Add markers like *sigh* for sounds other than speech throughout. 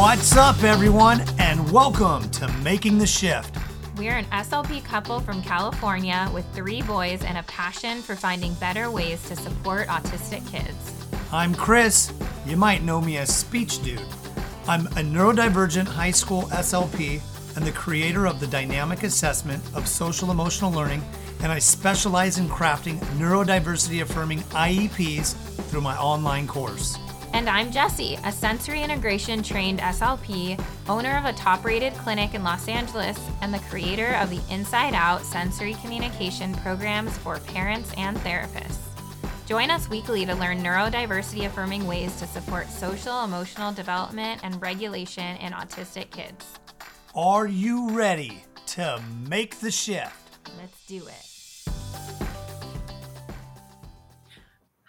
What's up, everyone, and welcome to Making the Shift. We're an SLP couple from California with three boys and a passion for finding better ways to support autistic kids. I'm Chris. You might know me as Speech Dude. I'm a neurodivergent high school SLP and the creator of the dynamic assessment of social emotional learning, and I specialize in crafting neurodiversity affirming IEPs through my online course. And I'm Jessie, a sensory integration trained SLP, owner of a top rated clinic in Los Angeles, and the creator of the Inside Out sensory communication programs for parents and therapists. Join us weekly to learn neurodiversity affirming ways to support social emotional development and regulation in autistic kids. Are you ready to make the shift? Let's do it.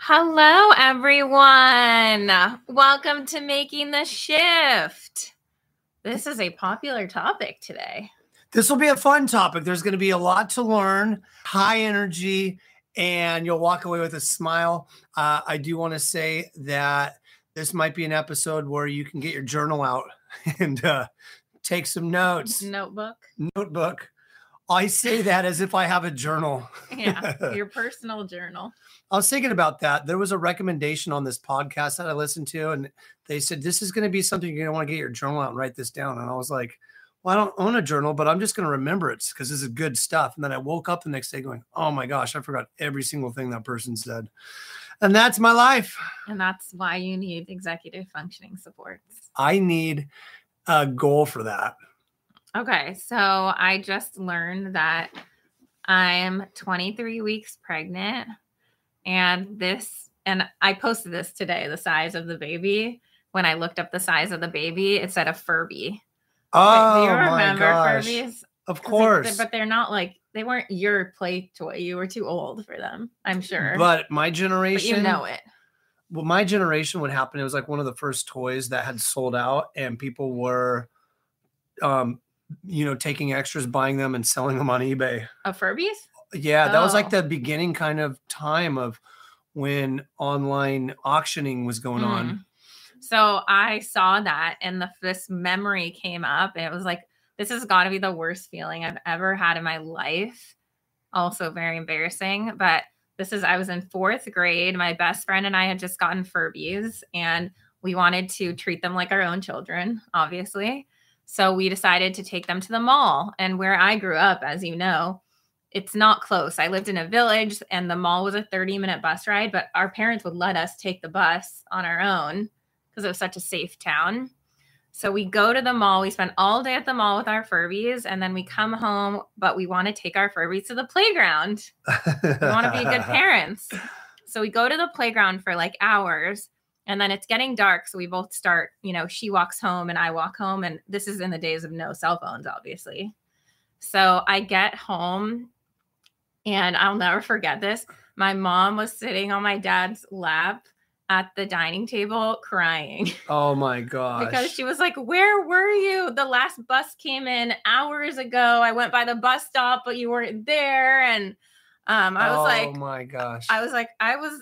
Hello, everyone. Welcome to Making the Shift. This is a popular topic today. This will be a fun topic. There's going to be a lot to learn, high energy, and you'll walk away with a smile. Uh, I do want to say that this might be an episode where you can get your journal out *laughs* and uh, take some notes. Notebook. Notebook. I say that as if I have a journal. *laughs* Yeah, *laughs* your personal journal. I was thinking about that. There was a recommendation on this podcast that I listened to, and they said this is going to be something you're going to want to get your journal out and write this down. And I was like, well, I don't own a journal, but I'm just going to remember it because this is good stuff. And then I woke up the next day going, oh my gosh, I forgot every single thing that person said. And that's my life. And that's why you need executive functioning supports. I need a goal for that. Okay, so I just learned that I'm 23 weeks pregnant, and this, and I posted this today the size of the baby. When I looked up the size of the baby, it said a Furby. Oh, Do you my remember. Furbies? Of course. but they're not like they weren't your play toy. You were too old for them, I'm sure. But my But generation, you know it. well, my generation would happen. It was like one of the first toys that had sold out, and people were, um, you know, taking extras, buying them, and selling them on eBay. Of Furbies? Yeah, that was like Oh. the beginning kind of time of when online auctioning was going on. Mm. So I saw that and the this memory came up and it was like this has got to be the worst feeling I've ever had in my life. Also very embarrassing, but this is I was in 4th grade. My best friend and I had just gotten Furbies and we wanted to treat them like our own children, obviously. So we decided to take them to the mall and where I grew up as you know, it's not close. I lived in a village and the mall was a 30 minute bus ride, but our parents would let us take the bus on our own because it was such a safe town. So we go to the mall, we spend all day at the mall with our Furbies, and then we come home, but we want to take our Furbies to the playground. We want to be good *laughs* parents. So we go to the playground for like hours, and then it's getting dark. So we both start, you know, she walks home and I walk home. And this is in the days of no cell phones, obviously. So I get home and I'll never forget this. My mom was sitting on my dad's lap at the dining table crying *laughs* oh my gosh! because she was like, Where were you? The last bus came in hours ago. I went by the bus stop, but you weren't there. And um, I was oh like, "Oh my gosh! I was like, I was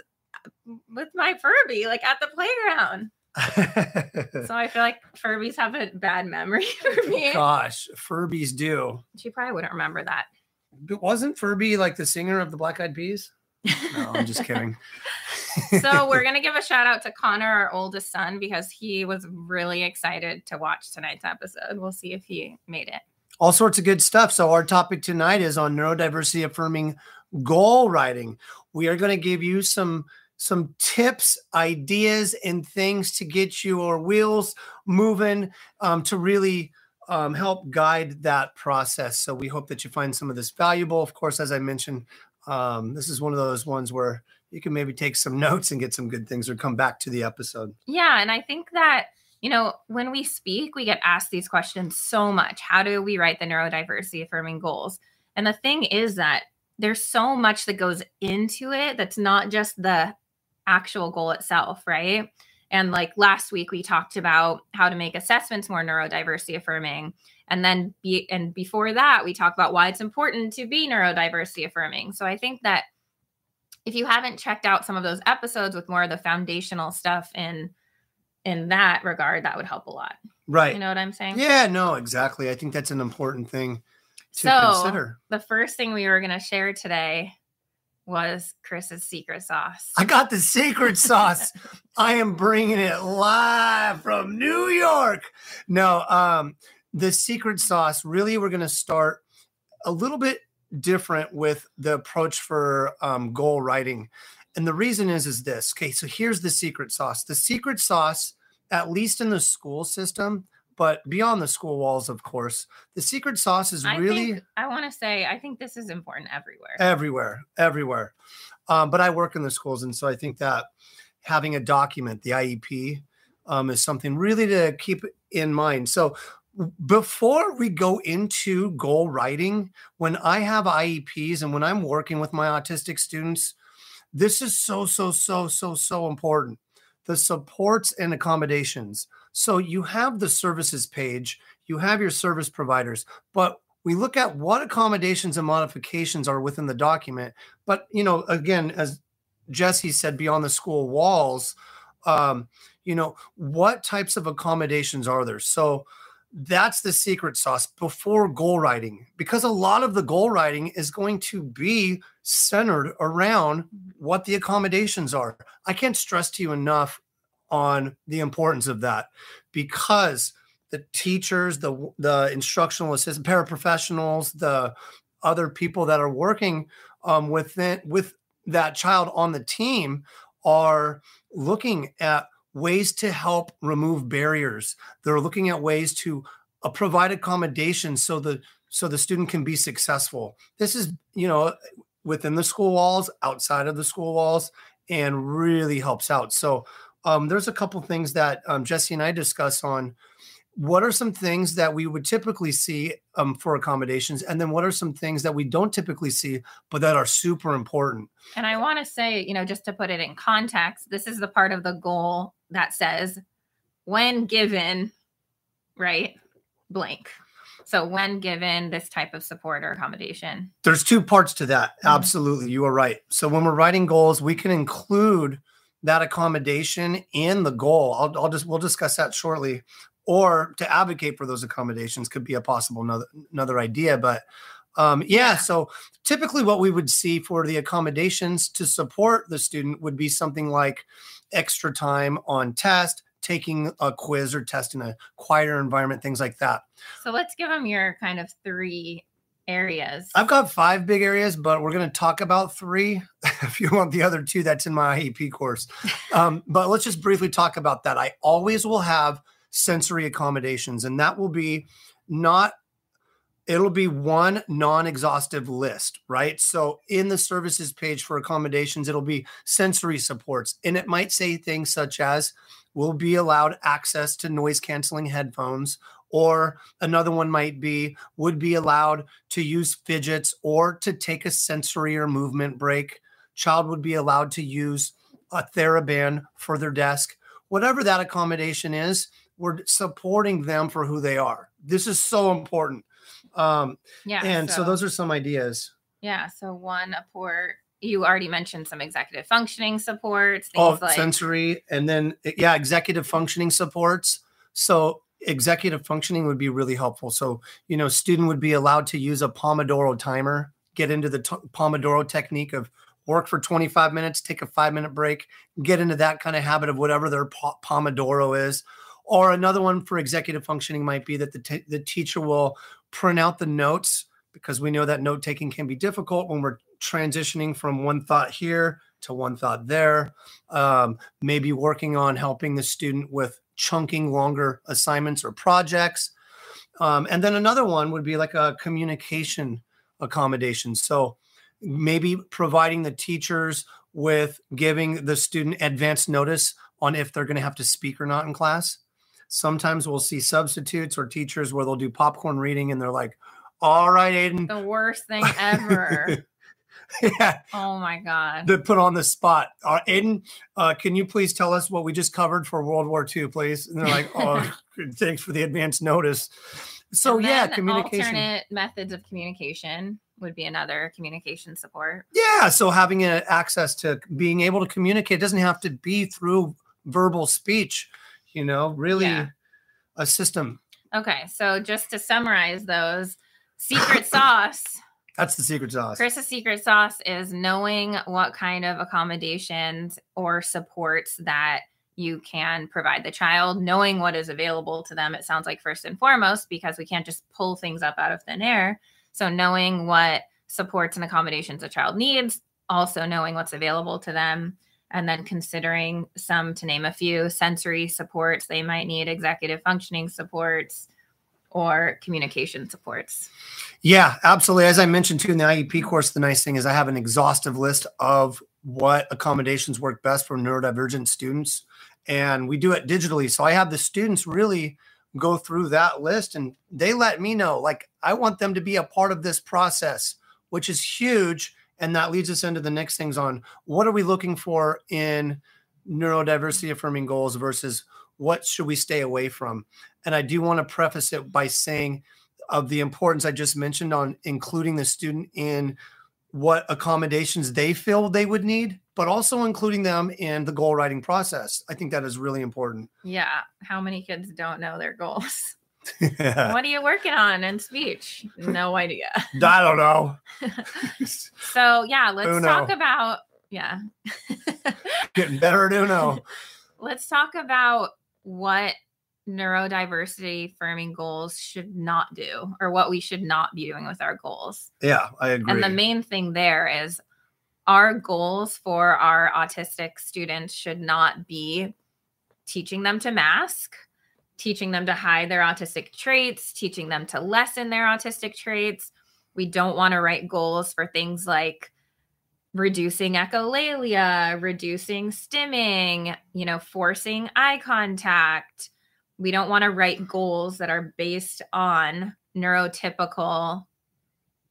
with my Furby, like at the playground. *laughs* So I feel like Furbies have a bad memory *laughs* for me. Oh, gosh, Furbies do. She probably wouldn't remember that. But wasn't Furby like the singer of the Black Eyed Peas? No, I'm just kidding. *laughs* so we're gonna give a shout out to Connor, our oldest son, because he was really excited to watch tonight's episode. We'll see if he made it. all sorts of good stuff. So our topic tonight is on neurodiversity affirming goal writing. We are going to give you some some tips, ideas, and things to get your wheels moving um, to really um, help guide that process. So we hope that you find some of this valuable. Of course, as I mentioned, um, this is one of those ones where you can maybe take some *laughs* notes and get some good things or come back to the episode. Yeah, and I think that you know when we speak, we get asked these questions so much. How do we write the neurodiversity affirming goals? And the thing is that there's so much that goes into it that's not just the actual goal itself, right? And like last week, we talked about how to make assessments more neurodiversity affirming. And then be and before that, we talked about why it's important to be neurodiversity affirming. So I think that if you haven't checked out some of those episodes with more of the foundational stuff in in that regard, that would help a lot. Right. You know what I'm saying? Yeah, no, exactly. I think that's an important thing to So- consider. The first thing we were going to share today was Chris's secret sauce. I got the secret sauce. *laughs* I am bringing it live from New York. No, um, the secret sauce. Really, we're going to start a little bit different with the approach for um, goal writing, and the reason is is this. Okay, so here's the secret sauce. The secret sauce, at least in the school system, but beyond the school walls, of course, the secret sauce is I really think, I want to say I think this is important everywhere. everywhere everywhere. Um, but i work in the schools and so i think that having a document the iep um, is something really to keep in mind. So before we go into goal writing when i have ieps and when i'm working with my autistic students this is so so so so so important. The supports and accommodations so you have the services page you have your service providers but we look at what accommodations and modifications are within the document. But you know, again, as Jessie said, beyond the school walls, um, you know, what types of accommodations are there? So that's the secret sauce before goal writing, because a lot of the goal writing is going to be centered around what the accommodations are. I can't stress to you enough on the importance of that because the teachers, the the instructional assistant, paraprofessionals, the other people that are working um, within with that child on the team are looking at ways to help remove barriers. They're looking at ways to uh, provide accommodations so the so the student can be successful. This is you know within the school walls, outside of the school walls, and really helps out. So um, there's a couple things that um, Jessie and I discuss on what are some things that we would typically see um, for accommodations and then what are some things that we don't typically see but that are super important And I want to say, you know, just to put it in context, this is the part of the goal that says when given, right, blank. So when given this type of support or accommodation. there's two parts to that Mhm. absolutely you are right so when we're writing goals we can include that accommodation in the goal i'll, I'll just we'll discuss that shortly or to advocate for those accommodations could be a possible another, another idea but um, yeah, Yeah. so typically what we would see for the accommodations to support the student would be something like extra time on test taking a quiz or test in a quieter environment things like that So let's give them your kind of three areas. I've got five big areas, but we're going to talk about three. *laughs* if you want the other two, that's in my IEP course. *laughs* Um, but let's just briefly talk about that. I always will have sensory accommodations, and that will be not, it'll be one non exhaustive list, right? So in the services page for accommodations, it'll be sensory supports, and it might say things such as, will be allowed access to noise canceling headphones or another one might be would be allowed to use fidgets or to take a sensory or movement break. Child would be allowed to use a TheraBand for their desk. Whatever that accommodation is, we're supporting them for who they are. This is so important. Um, yeah. and so, those are some ideas. yeah. So one a support, you already mentioned some executive functioning supports, Oh, things like sensory, and then yeah, executive functioning supports. So executive functioning would be really helpful. So you know, student would be allowed to use a Pomodoro timer, get into the t- Pomodoro technique of work for 25 minutes, take a five minute break, get into that kind of habit of whatever their po- Pomodoro is. Or another one for executive functioning might be that the, t- the teacher will print out the notes because we know that note taking can be difficult when we're transitioning from one thought here to one thought there. Um, maybe working on helping the student with chunking longer assignments or projects. Um, and then another one would be like a communication accommodation. So maybe providing the teachers with giving the student advance notice on if they're going to have to speak or not in class. Sometimes we'll see substitutes or teachers where they'll do popcorn reading and they're like, all right, Aiden. the worst thing ever. *laughs* *laughs* yeah, oh my God. to put on the spot. Uh, Aiden, uh, can you please tell us what we just covered for World War II, please? And they're like, *laughs* oh, thanks for the advance notice. So yeah, communication. Alternate methods of communication would be another communication support. Yeah, so having a, access to being able to communicate doesn't have to be through verbal speech. You know, really, Yeah. a system. Okay, so just to summarize those, secret *laughs* sauce. That's the secret sauce. Chris's secret sauce is knowing what kind of accommodations or supports that you can provide the child, knowing what is available to them. It sounds like first and foremost, because we can't just pull things up out of thin air. So, knowing what supports and accommodations a child needs, also knowing what's available to them, and then considering some, to name a few, sensory supports they might need, executive functioning supports, or communication supports. Yeah, absolutely. As I mentioned too in the IEP course, the nice thing is I have an exhaustive list of what accommodations work best for neurodivergent students. And we do it digitally. So I have the students really go through that list and they let me know, like, I want them to be a part of this process, which is huge and that leads us into the next things on what are we looking for in neurodiversity affirming goals versus what should we stay away from and i do want to preface it by saying of the importance i just mentioned on including the student in what accommodations they feel they would need but also including them in the goal writing process i think that is really important yeah how many kids don't know their goals *laughs* Yeah. what are you working on in speech? No idea. *laughs* I don't know. *laughs* so yeah, let's Uno. talk about yeah. Getting better at Uno. Let's talk about what neurodiversity affirming goals should not do or what we should not be doing with our goals. Yeah, I agree. And the main thing there is our goals for our autistic students should not be teaching them to mask teaching them to hide their autistic traits, teaching them to lessen their autistic traits. We don't want to write goals for things like reducing echolalia, reducing stimming, you know, forcing eye contact. We don't want to write goals that are based on neurotypical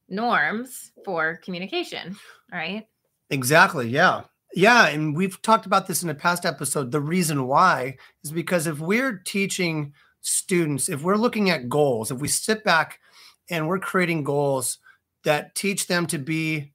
norms for communication, right? Exactly. Yeah. Yeah, and we've talked about this in a past episode. The reason why is because if we're teaching students, if we're looking at goals, if we sit back and we're creating goals that teach them to be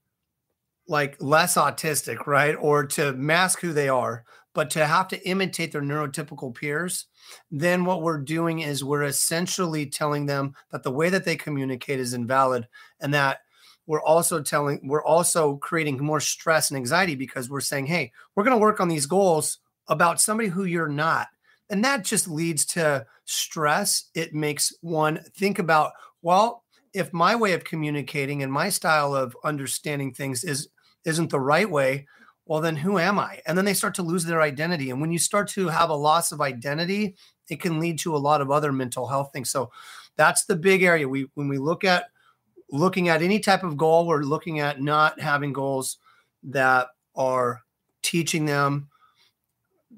like less autistic, right? Or to mask who they are, but to have to imitate their neurotypical peers, then what we're doing is we're essentially telling them that the way that they communicate is invalid and that we're also telling we're also creating more stress and anxiety because we're saying hey we're going to work on these goals about somebody who you're not and that just leads to stress it makes one think about well if my way of communicating and my style of understanding things is isn't the right way well then who am i and then they start to lose their identity and when you start to have a loss of identity it can lead to a lot of other mental health things so that's the big area we when we look at looking at any type of goal, we're looking at not having goals that are teaching them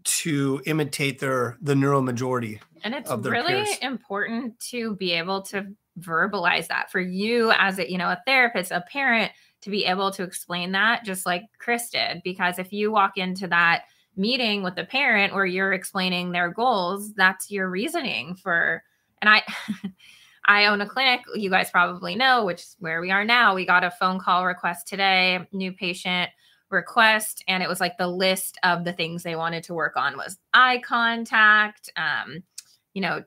to imitate their the neural majority. And it's really peers. important to be able to verbalize that for you as a you know a therapist, a parent to be able to explain that just like Chris did. Because if you walk into that meeting with the parent where you're explaining their goals, that's your reasoning for and I *laughs* I own a clinic, you guys probably know, which is where we are now. We got a phone call request today, new patient request, and it was like the list of the things they wanted to work on was eye contact, um, you know,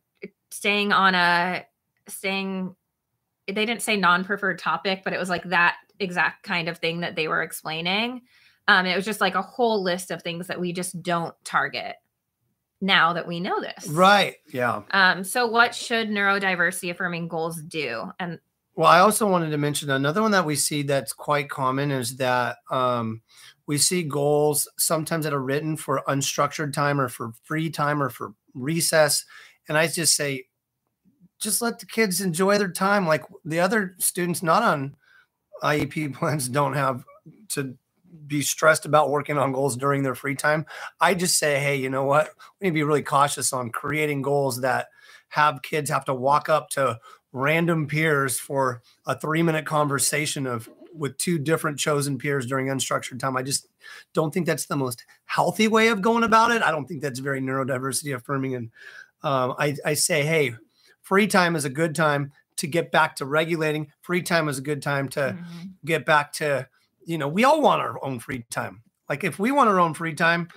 staying on a staying they didn't say non-preferred topic, but it was like that exact kind of thing that they were explaining. Um, it was just like a whole list of things that we just don't target now that we know this. Right. Yeah. Um, so what should neurodiversity affirming goals do? And well, I also wanted to mention another one that we see that's quite common is that um, we see goals sometimes that are written for unstructured time or for free time or for recess. And I just say, just let the kids enjoy their time. Like the other students not on IEP plans don't have to be stressed about working on goals during their free time. I just say, hey, you know what? We need to be really cautious on creating goals that have kids have to walk up to random peers for a three minute conversation of with two different chosen peers during unstructured time. I just don't think that's the most healthy way of going about it. I don't think that's very neurodiversity affirming. And um, I, I say, hey, free time is a good time to get back to regulating. Free time is a good time to mm-hmm. get back to you know, we all want our own free time. Like if we want our own free time,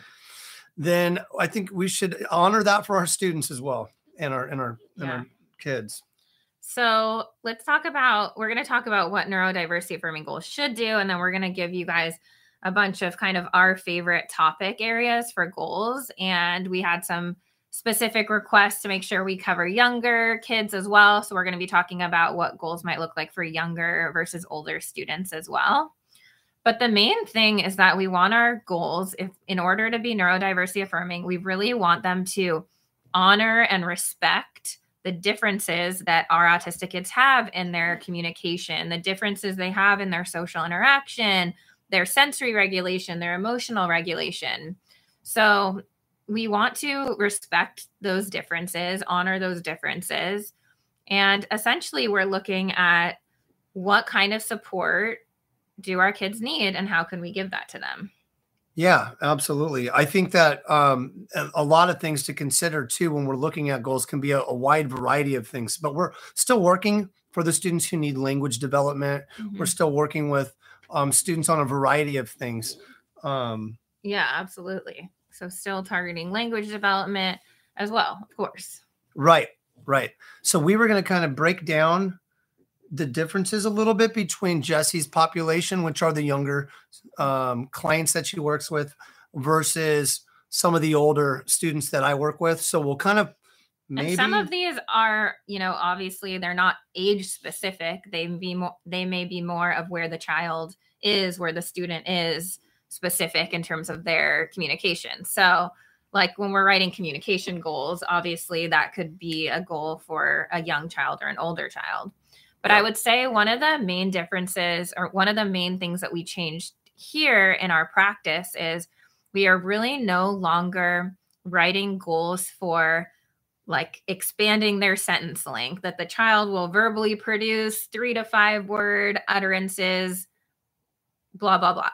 then I think we should honor that for our students as well. and our and our and our kids. So let's talk about, we're going to talk about what neurodiversity affirming goals should do. And then we're going to give you guys a bunch of kind of our favorite topic areas for goals. And we had some specific requests to make sure we cover younger kids as well. So we're going to be talking about what goals might look like for younger versus older students as well. But the main thing is that we want our goals, if in order to be neurodiversity affirming, we really want them to honor and respect the differences that our autistic kids have in their communication, the differences they have in their social interaction, their sensory regulation, their emotional regulation. So we want to respect those differences, honor those differences. And essentially, we're looking at what kind of support do our kids need and how can we give that to them? Yeah, absolutely. I think that um, a, lot of things to consider too when we're looking at goals can be a, a wide variety of things, but we're still working for the students who need language development. We're still working with um, students on a variety of things. Um, Yeah, absolutely. So still targeting language development as well, of course. right, right. So we were going to kind of break down the differences a little bit between Jessie's population, which are the younger um, clients that she works with, versus some of the older students that I work with. So we'll kind of maybe And some of these are, you know, obviously they're not age specific. They be more they may be more of where the child is, where the student is specific in terms of their communication. So like when we're writing communication goals, obviously that could be a goal for a young child or an older child. But I would say one of the main differences or one of the main things that we changed here in our practice is we are really no longer writing goals for like expanding their sentence length that the child will verbally produce three to five word utterances blah blah blah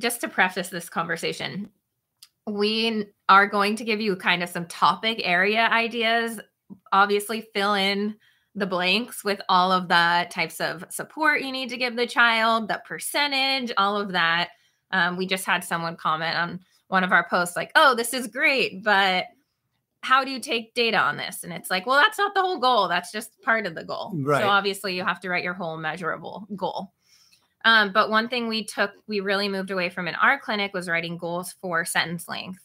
just to preface this conversation we are going to give you kind of some topic area ideas obviously fill in the blanks with all of the types of support you need to give the child the percentage all of that um, we just had someone comment on one of our posts like oh this is great but how do you take data on this? And it's like, well, that's not the whole goal. That's just part of the goal. Right. So obviously you have to write your whole measurable goal. Um, but one thing we took, we really moved away from in our clinic was writing goals for sentence length.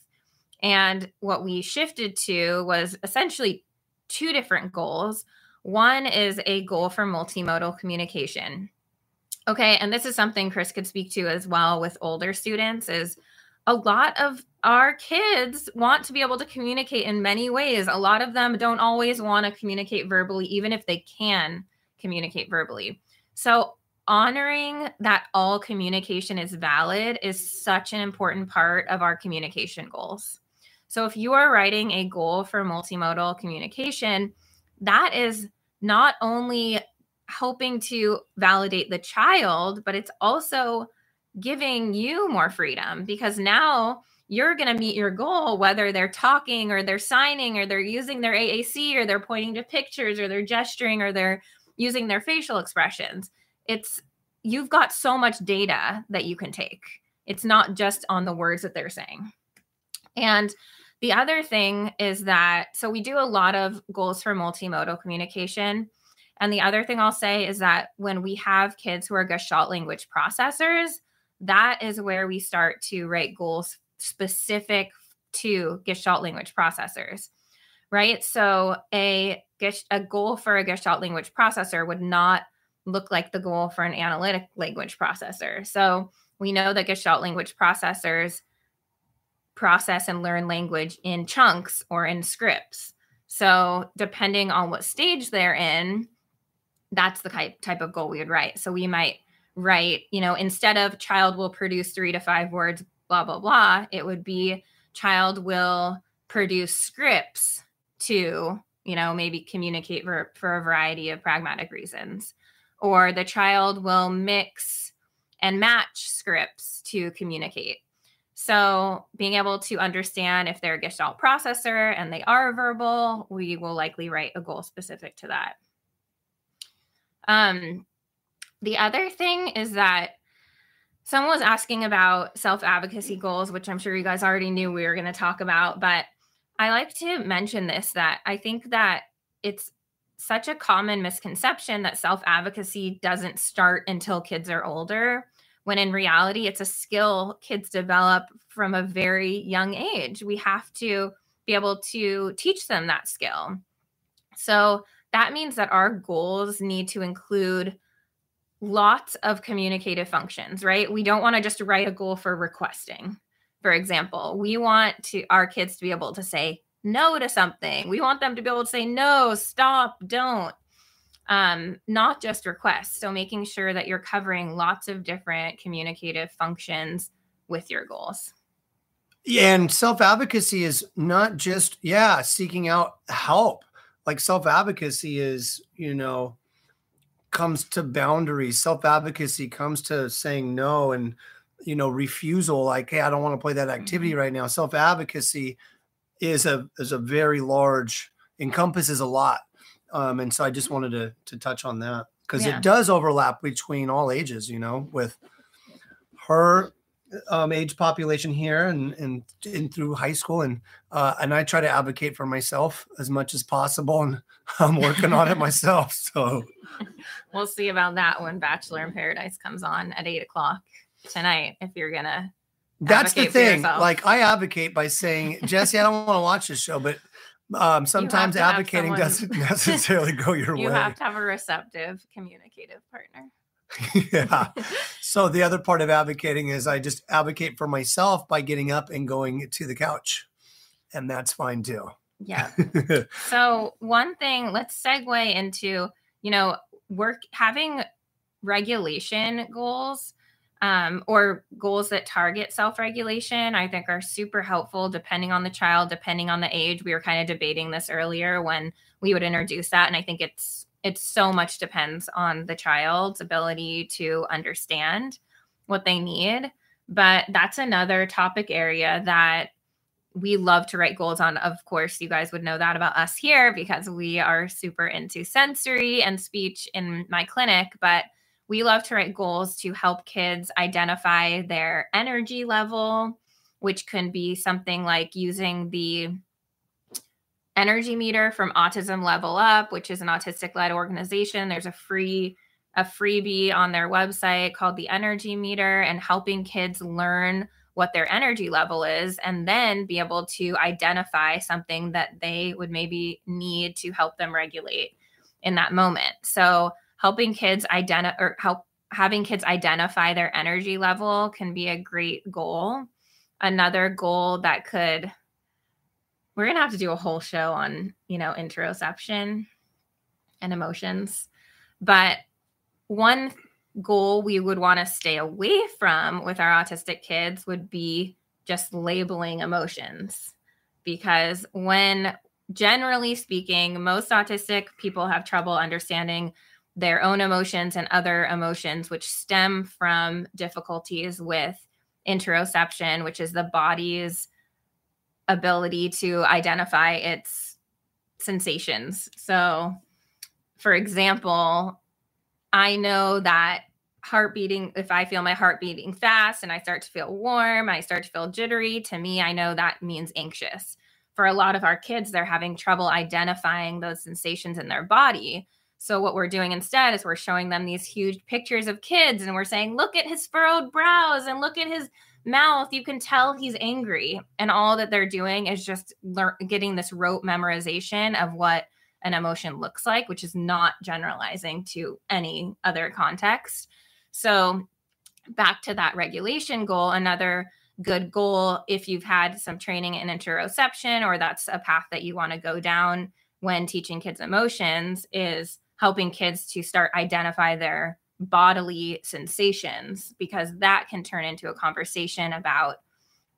And what we shifted to was essentially two different goals. One is a goal for multimodal communication. Okay. And this is something Chris could speak to as well with older students is a lot of our kids want to be able to communicate in many ways. A lot of them don't always want to communicate verbally, even if they can communicate verbally. So, honoring that all communication is valid is such an important part of our communication goals. So, if you are writing a goal for multimodal communication, that is not only helping to validate the child, but it's also giving you more freedom because now you're going to meet your goal whether they're talking or they're signing or they're using their AAC or they're pointing to pictures or they're gesturing or they're using their facial expressions it's you've got so much data that you can take. It's not just on the words that they're saying. And the other thing is that so we do a lot of goals for multimodal communication. And the other thing I'll say is that when we have kids who are Gestalt language processors, that is where we start to write goals specific to Gestalt language processors, right? So a a goal for a Gestalt language processor would not look like the goal for an analytic language processor. So we know that Gestalt language processors process and learn language in chunks or in scripts. So depending on what stage they're in, that's the type type of goal we would write. So we might write, you know, instead of child will produce three to five words, blah, blah, blah, it would be child will produce scripts to, you know, maybe communicate for, for a variety of pragmatic reasons. Or the child will mix and match scripts to communicate. So, being able to understand if they're a Gestalt processor and they are verbal, we will likely write a goal specific to that. Um, the other thing is that someone was asking about self advocacy goals, which I'm sure you guys already knew we were going to talk about. But I like to mention this that I think that it's such a common misconception that self advocacy doesn't start until kids are older, when in reality, it's a skill kids develop from a very young age. We have to be able to teach them that skill. So that means that our goals need to include lots of communicative functions, right? We don't want to just write a goal for requesting. For example, we want to our kids to be able to say no to something. We want them to be able to say no, stop, don't. Um, not just requests. So making sure that you're covering lots of different communicative functions with your goals. Yeah, and self advocacy is not just yeah seeking out help. Like self advocacy is you know comes to boundaries. Self advocacy comes to saying no and you know refusal. Like hey, I don't want to play that activity mm-hmm. right now. Self advocacy is a is a very large encompasses a lot, um, and so I just wanted to to touch on that because yeah. it does overlap between all ages. You know, with her um, age population here and, and and through high school and uh, and I try to advocate for myself as much as possible and *laughs* I'm working on it *laughs* myself so we'll see about that when Bachelor in Paradise comes on at eight o'clock tonight if you're gonna that's the thing like I advocate by saying *laughs* Jessie I don't want to watch this show but um, sometimes advocating someone, doesn't *laughs* necessarily go your you way you have to have a receptive communicative partner *laughs* yeah. So the other part of advocating is I just advocate for myself by getting up and going to the couch. And that's fine too. Yeah. so one thing, let's segue into, you know, work having regulation goals um, or goals that target self-regulation i think are super helpful depending on the child depending on the age we were kind of debating this earlier when we would introduce that and i think it's it so much depends on the child's ability to understand what they need. But that's another topic area that we love to write goals on. Of course, you guys would know that about us here because we are super into sensory and speech in my clinic. But we love to write goals to help kids identify their energy level, which can be something like using the energy meter from autism level up which is an autistic led organization. There's a free a freebie on their website called the energy meter and helping kids learn what their energy level is and then be able to identify something that they would maybe need to help them regulate in that moment. So helping kids identify or help having kids identify their energy level can be a great goal. Another goal that could we're gonna have to do a whole show on you know interoception and emotions but one goal we would want to stay away from with our autistic kids would be just labeling emotions. Because when generally speaking most autistic people have trouble understanding their own emotions and other emotions which stem from difficulties with interoception which is the body's ability to identify its sensations. So, for example, I know that heart beating, if I feel my heart beating fast and I start to feel warm, I start to feel jittery, to me, I know that means anxious. For a lot of our kids, they're having trouble identifying those sensations in their body. So, what we're doing instead is we're showing them these huge pictures of kids and we're saying, look at his furrowed brows and look at his mouth, you can tell he's angry. And all that they're doing is just lear- getting this rote memorization of what an emotion looks like, which is not generalizing to any other context. So, back to that regulation goal, another good goal if you've had some training in interoception or that's a path that you want to go down when teaching kids emotions is helping kids to start identify their bodily sensations because that can turn into a conversation about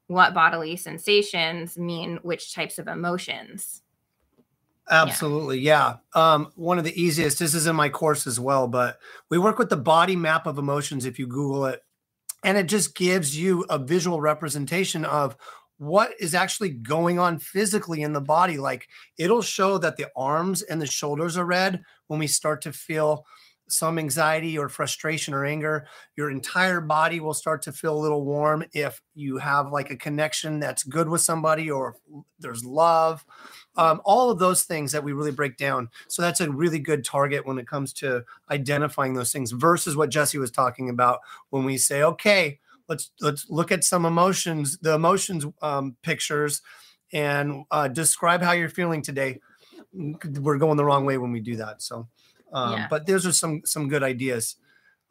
what bodily sensations mean which types of emotions absolutely yeah. yeah, um, one of the easiest this is in my course as well but we work with the body map of emotions if you google it and it just gives you a visual representation of what is actually going on physically in the body like it'll show that the arms and the shoulders are red when we start to feel some anxiety or frustration or anger, your entire body will start to feel a little warm if you have like a connection that's good with somebody or there's love. Um, all of those things that we really break down. So that's a really good target when it comes to identifying those things versus what Jessie was talking about when we say, okay, let's let's look at some emotions, the emotions um, pictures, and uh, describe how you're feeling today. We're going the wrong way when we do that. So um, yeah. But those are some some good ideas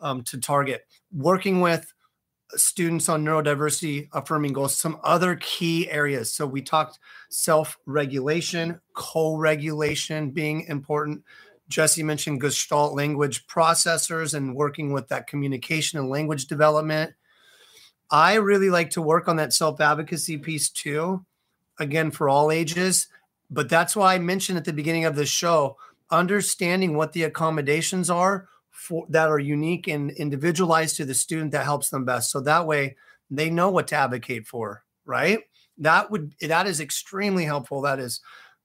um, to target. Working with students on neurodiversity affirming goals, some other key areas. So we talked self-regulation, co-regulation being important. Jessie mentioned Gestalt language processors and working with that communication and language development. I really like to work on that self advocacy piece too, again, for all ages. But that's why I mentioned at the beginning of the show understanding what the accommodations are for that are unique and individualized to the student that helps them best. So that way they know what to advocate for, right? That would that is extremely helpful. That is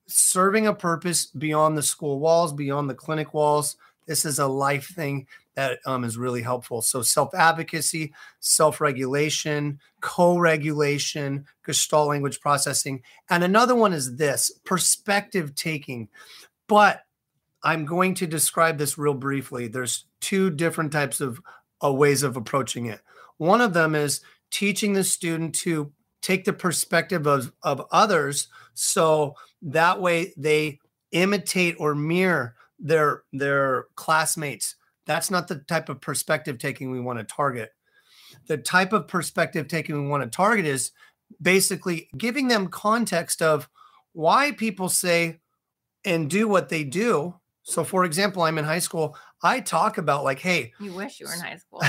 serving a purpose beyond the school walls, beyond the clinic walls. This is a life thing that um, is really helpful. So self advocacy, self regulation, co regulation, Gestalt language processing, and another one is this perspective taking. But I'm going to describe this real briefly. There's two different types of uh, ways of approaching it. One of them is teaching the student to take the perspective of, of others so that way they imitate or mirror their their classmates that's not the type of perspective taking we want to target the type of perspective taking we want to target is basically giving them context of why people say and do what they do so, for example, I'm in high school. I talk about like, hey, you wish you were in high *laughs* school.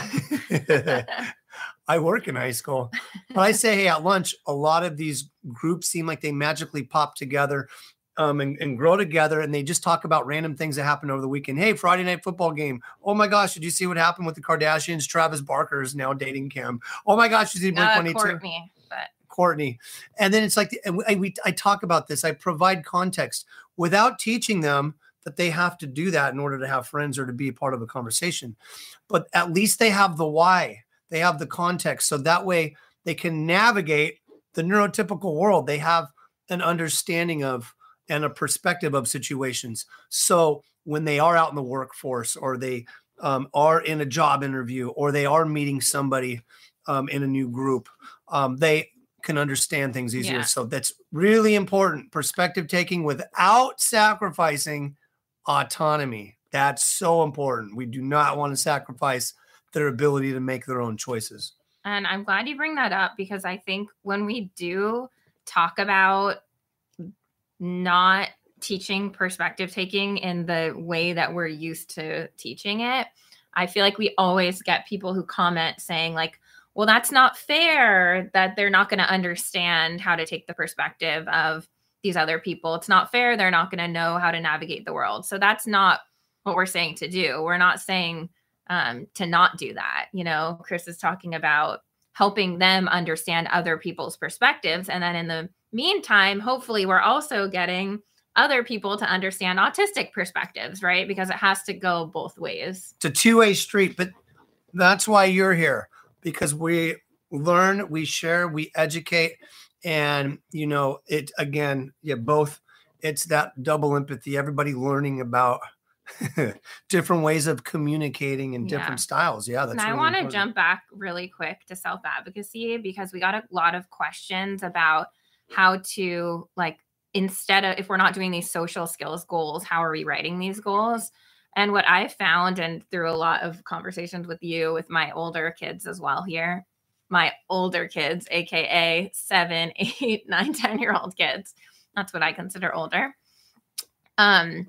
I work in high school, but I say, hey, at lunch, a lot of these groups seem like they magically pop together um, and, and, grow together, and they just talk about random things that happened over the weekend. Hey, Friday night football game. Oh my gosh, did you see what happened with the Kardashians? Travis Barker is now dating Kim. Oh my gosh, did you Blink Two? Courtney, but Kourtney. And then it's like, and we, we I talk about this. I provide context without teaching them that they have to do that in order to have friends or to be a part of a conversation. But at least they have the why, they have the context. So that way they can navigate the neurotypical world. They have an understanding of and a perspective of situations. So when they are out in the workforce or they um, are in a job interview or they are meeting somebody um, in a new group, um, they can understand things easier. Yeah. So that's really important perspective taking without sacrificing autonomy. That's so important. We do not want to sacrifice their ability to make their own choices. And I'm glad you bring that up because I think when we do talk about not teaching perspective taking in the way that we're used to teaching it, I feel like we always get people who comment saying, like, well, that's not fair that they're not going to understand how to take the perspective of these other people. It's not fair. They're not going to know how to navigate the world. So that's not what we're saying to do. We're not saying um, to not do that. You know, Chris is talking about helping them understand other people's perspectives. And then in the meantime, hopefully, we're also getting other people to understand autistic perspectives, right? Because it has to go both ways. It's a two way street, but that's why you're here because we learn, we share, we educate and you know it again yeah both it's that double empathy everybody learning about *laughs* different ways of communicating and different yeah. styles yeah that's and i really want to jump back really quick to self advocacy because we got a lot of questions about how to like instead of if we're not doing these social skills goals how are we writing these goals and what i found and through a lot of conversations with you with my older kids as well here my older kids, aka seven, *laughs* eight, nine, ten year old kids. That's what I consider older. Um,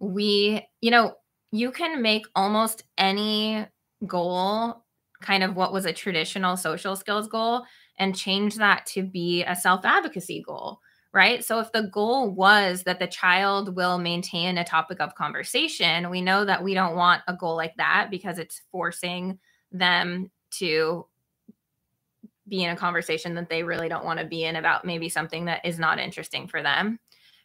we, you know, you can make almost any goal kind of what was a traditional social skills goal and change that to be a self advocacy goal, right? So if the goal was that the child will maintain a topic of conversation, we know that we don't want a goal like that because it's forcing them to be in a conversation that they really don't want to be in about maybe something that is not interesting for them.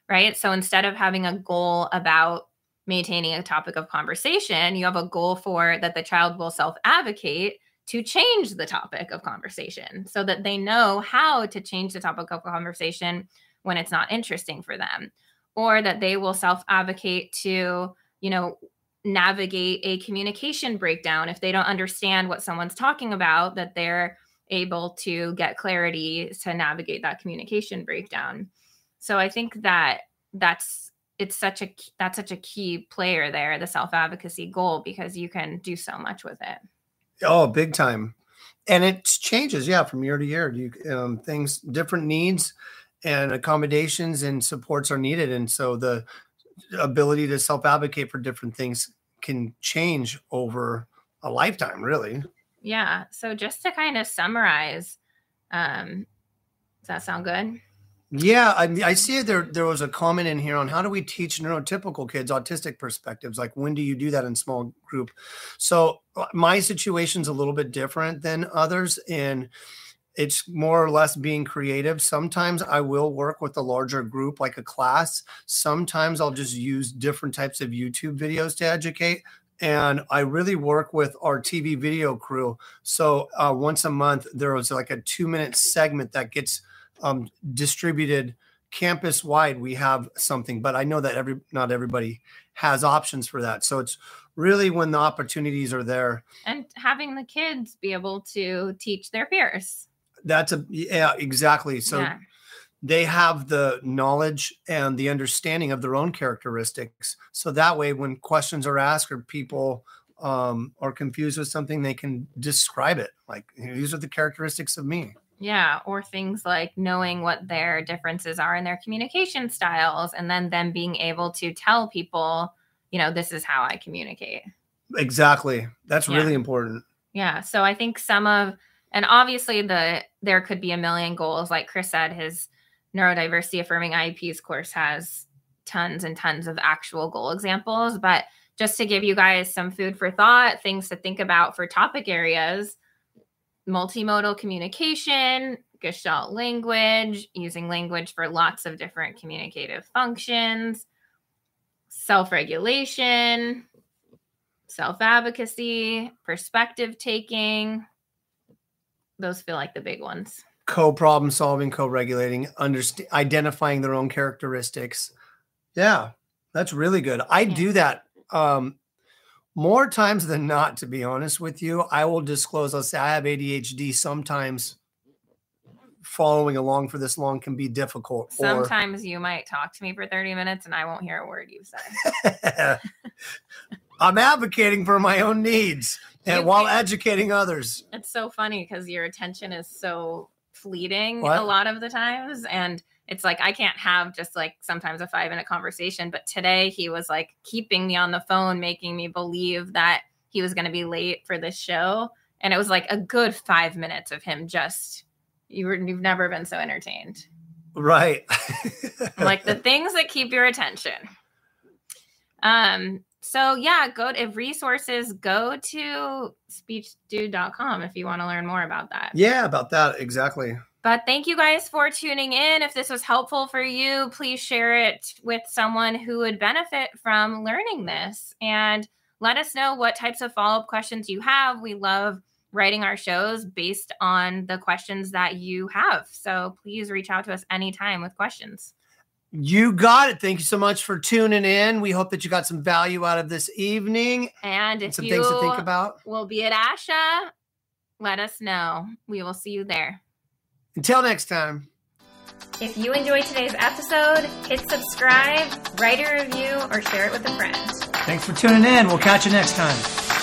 Right. So instead of having a goal about maintaining a topic of conversation, you have a goal for that the child will self advocate to change the topic of conversation so that they know how to change the topic of conversation when it's not interesting for them. Or that they will self advocate to you know navigate a communication breakdown if they don't understand what someone's talking about that they're able to get clarity to navigate that communication breakdown. So i think that that's it's such a that's such a key player there the self advocacy goal because you can do so much with it oh big time and it changes yeah from year to year you um, things different needs and accommodations and supports are needed and so the ability to self advocate for different things can change over a lifetime, really. Yeah. So just to kind of summarize, um, does that sound good? Yeah, I, I see there. There was a comment in here on how do we teach neurotypical kids autistic perspectives? Like when do you do that in small group? So uh, my situation's a little bit different than others, and it's more or less being creative. Sometimes I will work with a larger group, like a class. Sometimes I'll just use different types of YouTube videos to educate. And I really work with our TV video crew. So uh, once a month, there was like a two minute segment that gets um, distributed campus wide. We have something, but I know that every not everybody has options for that. So it's really when the opportunities are there. And having the kids be able to teach their peers that's a yeah, exactly. So yeah. they have the knowledge and the understanding of their own characteristics. So that way, when questions are asked or people um, are confused with something, they can describe it. Like these are the characteristics of me. Yeah, or things like knowing what their differences are in their communication styles, and then them being able to tell people, you know, this is how I communicate. Exactly. That's yeah. really important. Yeah. So I think some of and obviously the there could be a million goals like chris said his neurodiversity affirming ieps course has tons and tons of actual goal examples but just to give you guys some food for thought things to think about for topic areas multimodal communication gestalt language using language for lots of different communicative functions self-regulation self-advocacy perspective taking those feel like the big ones. Co-problem solving, co-regulating, underst- identifying their own characteristics. Yeah, that's really good. I yeah. do that um, more times than not, to be honest with you. I will disclose. I'll say I have ADHD. Sometimes following along for this long can be difficult. Sometimes or, you might talk to me for 30 minutes and I won't hear a word you say. *laughs* I'm advocating for my own needs and while educating others. It's so funny because your attention is so fleeting what? a lot of the times. And it's like I can't have just like sometimes a five minute conversation. But today he was like keeping me on the phone, making me believe that he was going to be late for this show. And it was like a good five minutes of him just you were you've never been so entertained. Right. like the things that keep your attention. Um, so yeah, go to if resources, go to speechdude.com if you want to learn more about that. Yeah, about that. Exactly. But thank you guys for tuning in. If this was helpful for you, please share it with someone who would benefit from learning this and let us know what types of follow up questions you have. We love writing our shows based on the questions that you have. So please reach out to us anytime with questions. You got it. Thank you so much for tuning in. We hope that you got some value out of this evening and, and some things to think about. We'll be at ASHA. Let us know. We will see you there. Until next time. If you enjoyed today's episode, hit subscribe, write a review, or share it with a friend. Thanks for tuning in. We'll catch you next time.